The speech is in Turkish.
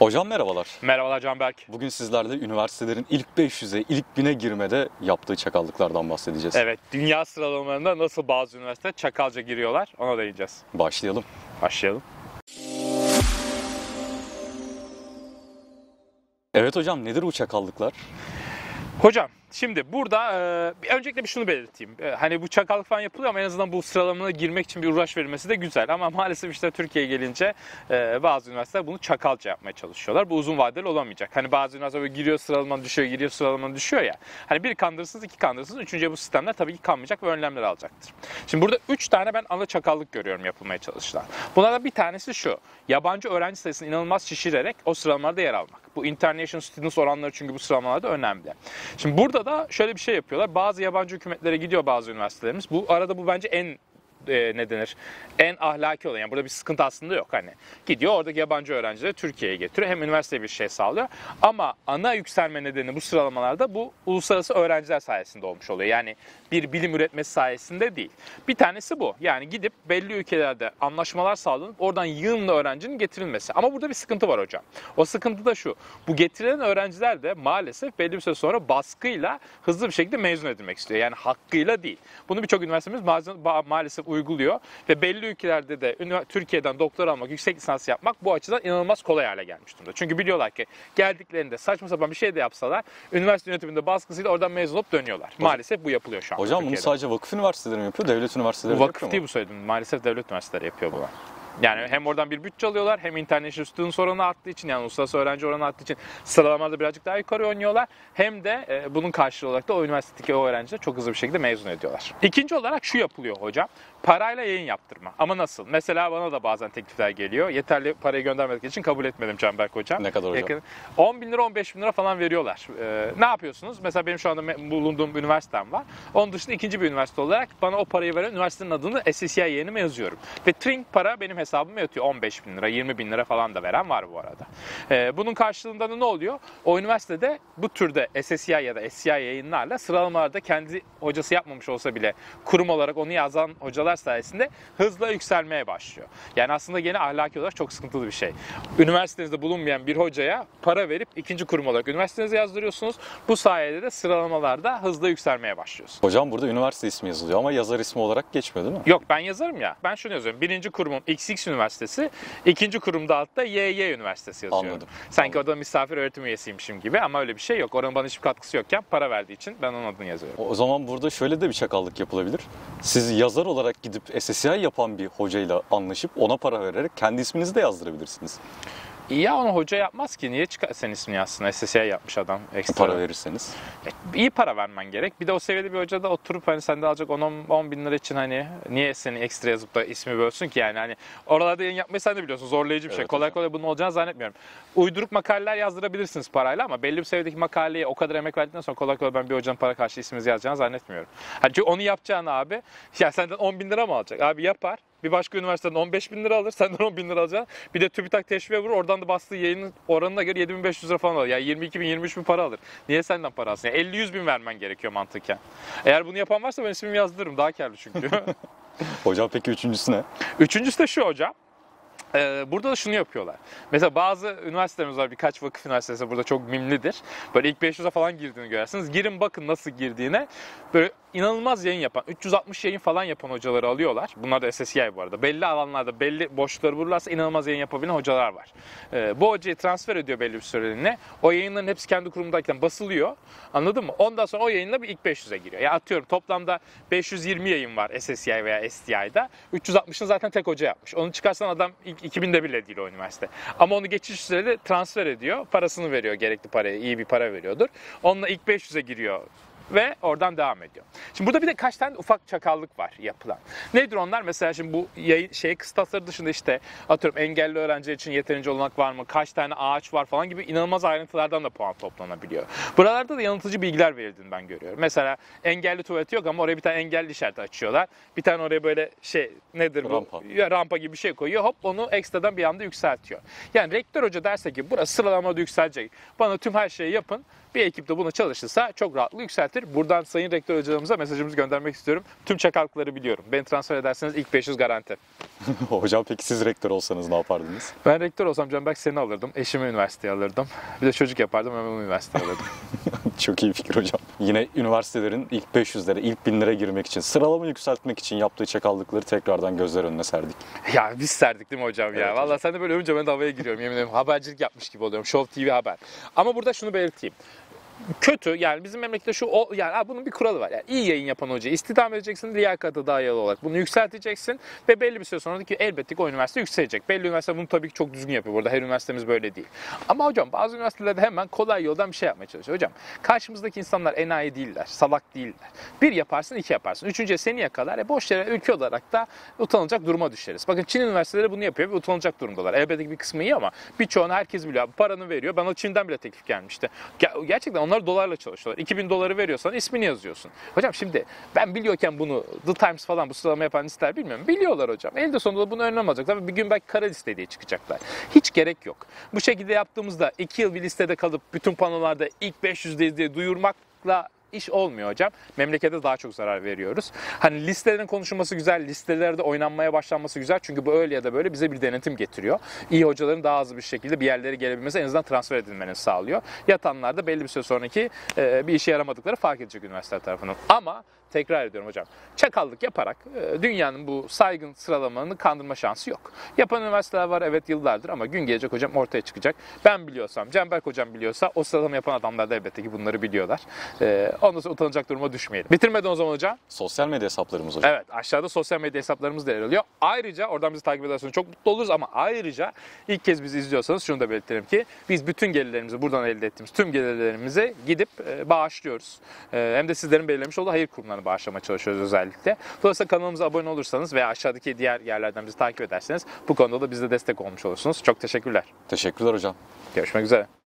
Hocam merhabalar. Merhabalar Canberk. Bugün sizlerle üniversitelerin ilk 500'e, ilk 1000'e girmede yaptığı çakallıklardan bahsedeceğiz. Evet, dünya sıralamalarında nasıl bazı üniversiteler çakalca giriyorlar ona değineceğiz. Başlayalım. Başlayalım. Evet hocam nedir bu çakallıklar? Hocam şimdi burada e, öncelikle bir şunu belirteyim. E, hani bu çakallık falan yapılıyor ama en azından bu sıralamaya girmek için bir uğraş verilmesi de güzel. Ama maalesef işte Türkiye'ye gelince e, bazı üniversiteler bunu çakalca yapmaya çalışıyorlar. Bu uzun vadeli olamayacak. Hani bazı üniversiteler böyle giriyor sıralaman düşüyor, giriyor sıralaman düşüyor ya. Hani bir kandırırsınız, iki kandırırsınız. Üçüncüye bu sistemler tabii ki kalmayacak ve önlemler alacaktır. Şimdi burada üç tane ben ana çakallık görüyorum yapılmaya çalışılan. Bunlardan bir tanesi şu. Yabancı öğrenci sayısını inanılmaz şişirerek o sıralamalarda yer almak. Bu international students oranları çünkü bu sıralamalarda önemli. Şimdi burada da şöyle bir şey yapıyorlar. Bazı yabancı hükümetlere gidiyor bazı üniversitelerimiz. Bu arada bu bence en e, ne denir? En ahlaki olan. Yani burada bir sıkıntı aslında yok hani. Gidiyor oradaki yabancı öğrencileri Türkiye'ye getiriyor. Hem üniversiteye bir şey sağlıyor. Ama ana yükselme nedeni bu sıralamalarda bu uluslararası öğrenciler sayesinde olmuş oluyor. Yani bir bilim üretmesi sayesinde değil. Bir tanesi bu. Yani gidip belli ülkelerde anlaşmalar sağlanıp oradan yığınla öğrencinin getirilmesi. Ama burada bir sıkıntı var hocam. O sıkıntı da şu. Bu getirilen öğrenciler de maalesef belli bir süre sonra baskıyla hızlı bir şekilde mezun edilmek istiyor. Yani hakkıyla değil. Bunu birçok üniversitemiz maalesef uyguluyor ve belli ülkelerde de Türkiye'den doktor almak, yüksek lisans yapmak bu açıdan inanılmaz kolay hale gelmiş durumda. Çünkü biliyorlar ki geldiklerinde saçma sapan bir şey de yapsalar üniversite yönetiminde baskısıyla oradan mezun olup dönüyorlar. Maalesef bu yapılıyor şu an. Hocam bunu Türkiye'de. sadece vakıf üniversiteleri mi yapıyor, devlet üniversiteleri vakıf yapıyor değil mu? bu söylediğim. Maalesef devlet üniversiteleri yapıyor bunu. Yani hem oradan bir bütçe alıyorlar hem international students oranı arttığı için yani uluslararası öğrenci oranı arttığı için sıralamalarda birazcık daha yukarı oynuyorlar. Hem de e, bunun karşılığı olarak da o üniversitedeki o öğrencileri çok hızlı bir şekilde mezun ediyorlar. İkinci olarak şu yapılıyor hocam. Parayla yayın yaptırma. Ama nasıl? Mesela bana da bazen teklifler geliyor. Yeterli parayı göndermedikleri için kabul etmedim Canberk hocam. Ne kadar hocam? Yakın- 10 bin lira 15 bin lira falan veriyorlar. Ee, ne yapıyorsunuz? Mesela benim şu anda bulunduğum üniversitem var. Onun dışında ikinci bir üniversite olarak bana o parayı veren üniversitenin adını SSCI yeğenime yazıyorum. Ve Trink para benim hesabıma yatıyor. 15 bin lira, 20 bin lira falan da veren var bu arada. Ee, bunun karşılığında da ne oluyor? O üniversitede bu türde SSCI ya da SCI yayınlarla sıralamalarda kendi hocası yapmamış olsa bile kurum olarak onu yazan hocalar sayesinde hızla yükselmeye başlıyor. Yani aslında gene ahlaki olarak çok sıkıntılı bir şey. Üniversitenizde bulunmayan bir hocaya para verip ikinci kurum olarak üniversitenize yazdırıyorsunuz. Bu sayede de sıralamalarda hızla yükselmeye başlıyorsunuz. Hocam burada üniversite ismi yazılıyor ama yazar ismi olarak geçmiyor değil mi? Yok ben yazarım ya. Ben şunu yazıyorum. Birinci kurumum XX Üniversitesi, ikinci kurumda altta YY Üniversitesi yazıyorum. Anladım. Sanki orada misafir öğretim üyesiymişim gibi ama öyle bir şey yok. Oranın bana hiçbir katkısı yokken para verdiği için ben onun adını yazıyorum. O zaman burada şöyle de bir çakallık yapılabilir. Siz yazar olarak gidip SSCI yapan bir hocayla anlaşıp ona para vererek kendi isminizi de yazdırabilirsiniz. Ya onu hoca yapmaz ki. Niye çıkar sen ismini yazsın? SSCI yapmış adam ekstra. Para verirseniz. E, iyi para vermen gerek. Bir de o seviyede bir hoca da oturup hani sende alacak 10-10 bin lira için hani niye seni ekstra yazıp da ismi bölsün ki yani hani oralarda yayın yapmayı sen de biliyorsun zorlayıcı bir şey. Evet kolay hocam. kolay bunun olacağını zannetmiyorum. Uydurup makaleler yazdırabilirsiniz parayla ama belli bir seviyedeki makaleye o kadar emek verdikten sonra kolay kolay ben bir hocanın para karşı isminizi yazacağını zannetmiyorum. Hani çünkü onu yapacağını abi ya senden 10 bin lira mı alacak? Abi yapar. Bir başka üniversiteden 15 bin lira alır, senden 10 bin lira alacaksın. Bir de TÜBİTAK teşviğe vurur, oradan da bastığı yayının oranına göre 7500 lira falan alır. Yani 22 bin, 23 bin para alır. Niye senden para alsın? Yani 50-100 bin vermen gerekiyor mantıken. Eğer bunu yapan varsa ben ismimi yazdırırım. Daha karlı çünkü. Hocam peki üçüncüsü ne? Üçüncüsü de şu hocam. Ee, burada da şunu yapıyorlar. Mesela bazı üniversitelerimiz var, birkaç vakıf üniversitesi burada çok mimlidir. Böyle ilk 500'e falan girdiğini görersiniz. Girin bakın nasıl girdiğine. Böyle inanılmaz yayın yapan, 360 yayın falan yapan hocaları alıyorlar. Bunlar da SSCI bu arada. Belli alanlarda, belli boşlukları bulurlarsa inanılmaz yayın yapabilen hocalar var. Ee, bu hocayı transfer ediyor belli bir süreliğine. O yayınların hepsi kendi kurumdayken basılıyor. Anladın mı? Ondan sonra o yayınla bir ilk 500'e giriyor. Ya atıyorum toplamda 520 yayın var SSCI veya STI'da. 360'ını zaten tek hoca yapmış. Onu çıkarsan adam ilk 2000'de bile değil o üniversite. Ama onu geçiş sürede transfer ediyor. Parasını veriyor gerekli parayı. iyi bir para veriyordur. Onunla ilk 500'e giriyor ve oradan devam ediyor. Şimdi burada bir de kaç tane ufak çakallık var yapılan. Nedir onlar? Mesela şimdi bu yayın, şey kıstasları dışında işte atıyorum engelli öğrenciler için yeterince olanak var mı? Kaç tane ağaç var falan gibi inanılmaz ayrıntılardan da puan toplanabiliyor. Buralarda da yanıltıcı bilgiler verildiğini ben görüyorum. Mesela engelli tuvaleti yok ama oraya bir tane engelli işareti açıyorlar. Bir tane oraya böyle şey nedir bu? Rampa. Rampa gibi bir şey koyuyor. Hop onu ekstradan bir anda yükseltiyor. Yani rektör hoca derse ki burası sıralamada yükselecek. Bana tüm her şeyi yapın. Bir ekip de buna çalışırsa çok rahatlıkla yükseltir. Buradan Sayın Rektör hocalarımıza mesajımızı göndermek istiyorum. Tüm çakallıkları biliyorum. Beni transfer ederseniz ilk 500 garanti. Hocam peki siz rektör olsanız ne yapardınız? Ben rektör olsam Canberk seni alırdım. Eşimi üniversiteye alırdım. Bir de çocuk yapardım hemen üniversiteye alırdım. Çok iyi fikir hocam. Yine üniversitelerin ilk 500'lere, ilk 1000'lere girmek için, sıralama yükseltmek için yaptığı çakallıkları tekrardan gözler önüne serdik. ya biz serdik değil mi hocam ya? Evet Vallahi hocam. sen de böyle övünce ben de havaya giriyorum yemin ederim. Habercilik yapmış gibi oluyorum. Show TV haber. Ama burada şunu belirteyim. Kötü yani bizim memlekette şu o, yani ha, bunun bir kuralı var. Yani iyi yayın yapan hocayı istihdam edeceksin liyakata dayalı olarak. Bunu yükselteceksin ve belli bir süre sonra ki elbette ki o üniversite yükselecek. Belli üniversite bunu tabii ki çok düzgün yapıyor. Burada her üniversitemiz böyle değil. Ama hocam bazı üniversitelerde hemen kolay yoldan bir şey yapmaya çalışıyor. Hocam karşımızdaki insanlar enayi değiller, salak değiller. Bir yaparsın, iki yaparsın. Üçüncüye seni yakalar. E boş yere ülke olarak da utanılacak duruma düşeriz. Bakın Çin üniversiteleri bunu yapıyor ve utanılacak durumdalar. Elbette ki bir kısmı iyi ama birçoğunu herkes biliyor. Paranı veriyor. Bana Çin'den bile teklif gelmişti. Ger- Gerçekten onlar dolarla çalışıyorlar. 2000 doları veriyorsan ismini yazıyorsun. Hocam şimdi ben biliyorken bunu The Times falan bu sıralama yapan listeler bilmiyorum. Biliyorlar hocam. Elde sonunda da bunu önlem alacaklar bir gün belki kara liste diye çıkacaklar. Hiç gerek yok. Bu şekilde yaptığımızda 2 yıl bir listede kalıp bütün panolarda ilk 500'deyiz diye duyurmakla iş olmuyor hocam. Memlekete daha çok zarar veriyoruz. Hani listelerin konuşulması güzel, listelerde oynanmaya başlanması güzel. Çünkü bu öyle ya da böyle bize bir denetim getiriyor. İyi hocaların daha hızlı bir şekilde bir yerlere gelebilmesi en azından transfer edilmeni sağlıyor. Yatanlar da belli bir süre sonraki bir işe yaramadıkları fark edecek üniversiteler tarafından. Ama tekrar ediyorum hocam. Çakallık yaparak e, dünyanın bu saygın sıralamanı kandırma şansı yok. Yapan üniversiteler var evet yıllardır ama gün gelecek hocam ortaya çıkacak. Ben biliyorsam, Canberk hocam biliyorsa o sıralama yapan adamlar da elbette ki bunları biliyorlar. E, ondan sonra utanacak duruma düşmeyelim. Bitirmeden o zaman hocam. Sosyal medya hesaplarımız hocam. Evet aşağıda sosyal medya hesaplarımız da yer alıyor. Ayrıca oradan bizi takip ederseniz çok mutlu oluruz ama ayrıca ilk kez bizi izliyorsanız şunu da belirtelim ki biz bütün gelirlerimizi buradan elde ettiğimiz tüm gelirlerimizi gidip e, bağışlıyoruz. Hem de sizlerin belirlemiş olduğu hayır kurumlarına bağışlamaya çalışıyoruz özellikle. Dolayısıyla kanalımıza abone olursanız veya aşağıdaki diğer yerlerden bizi takip ederseniz bu konuda da bize destek olmuş olursunuz. Çok teşekkürler. Teşekkürler hocam. Görüşmek üzere.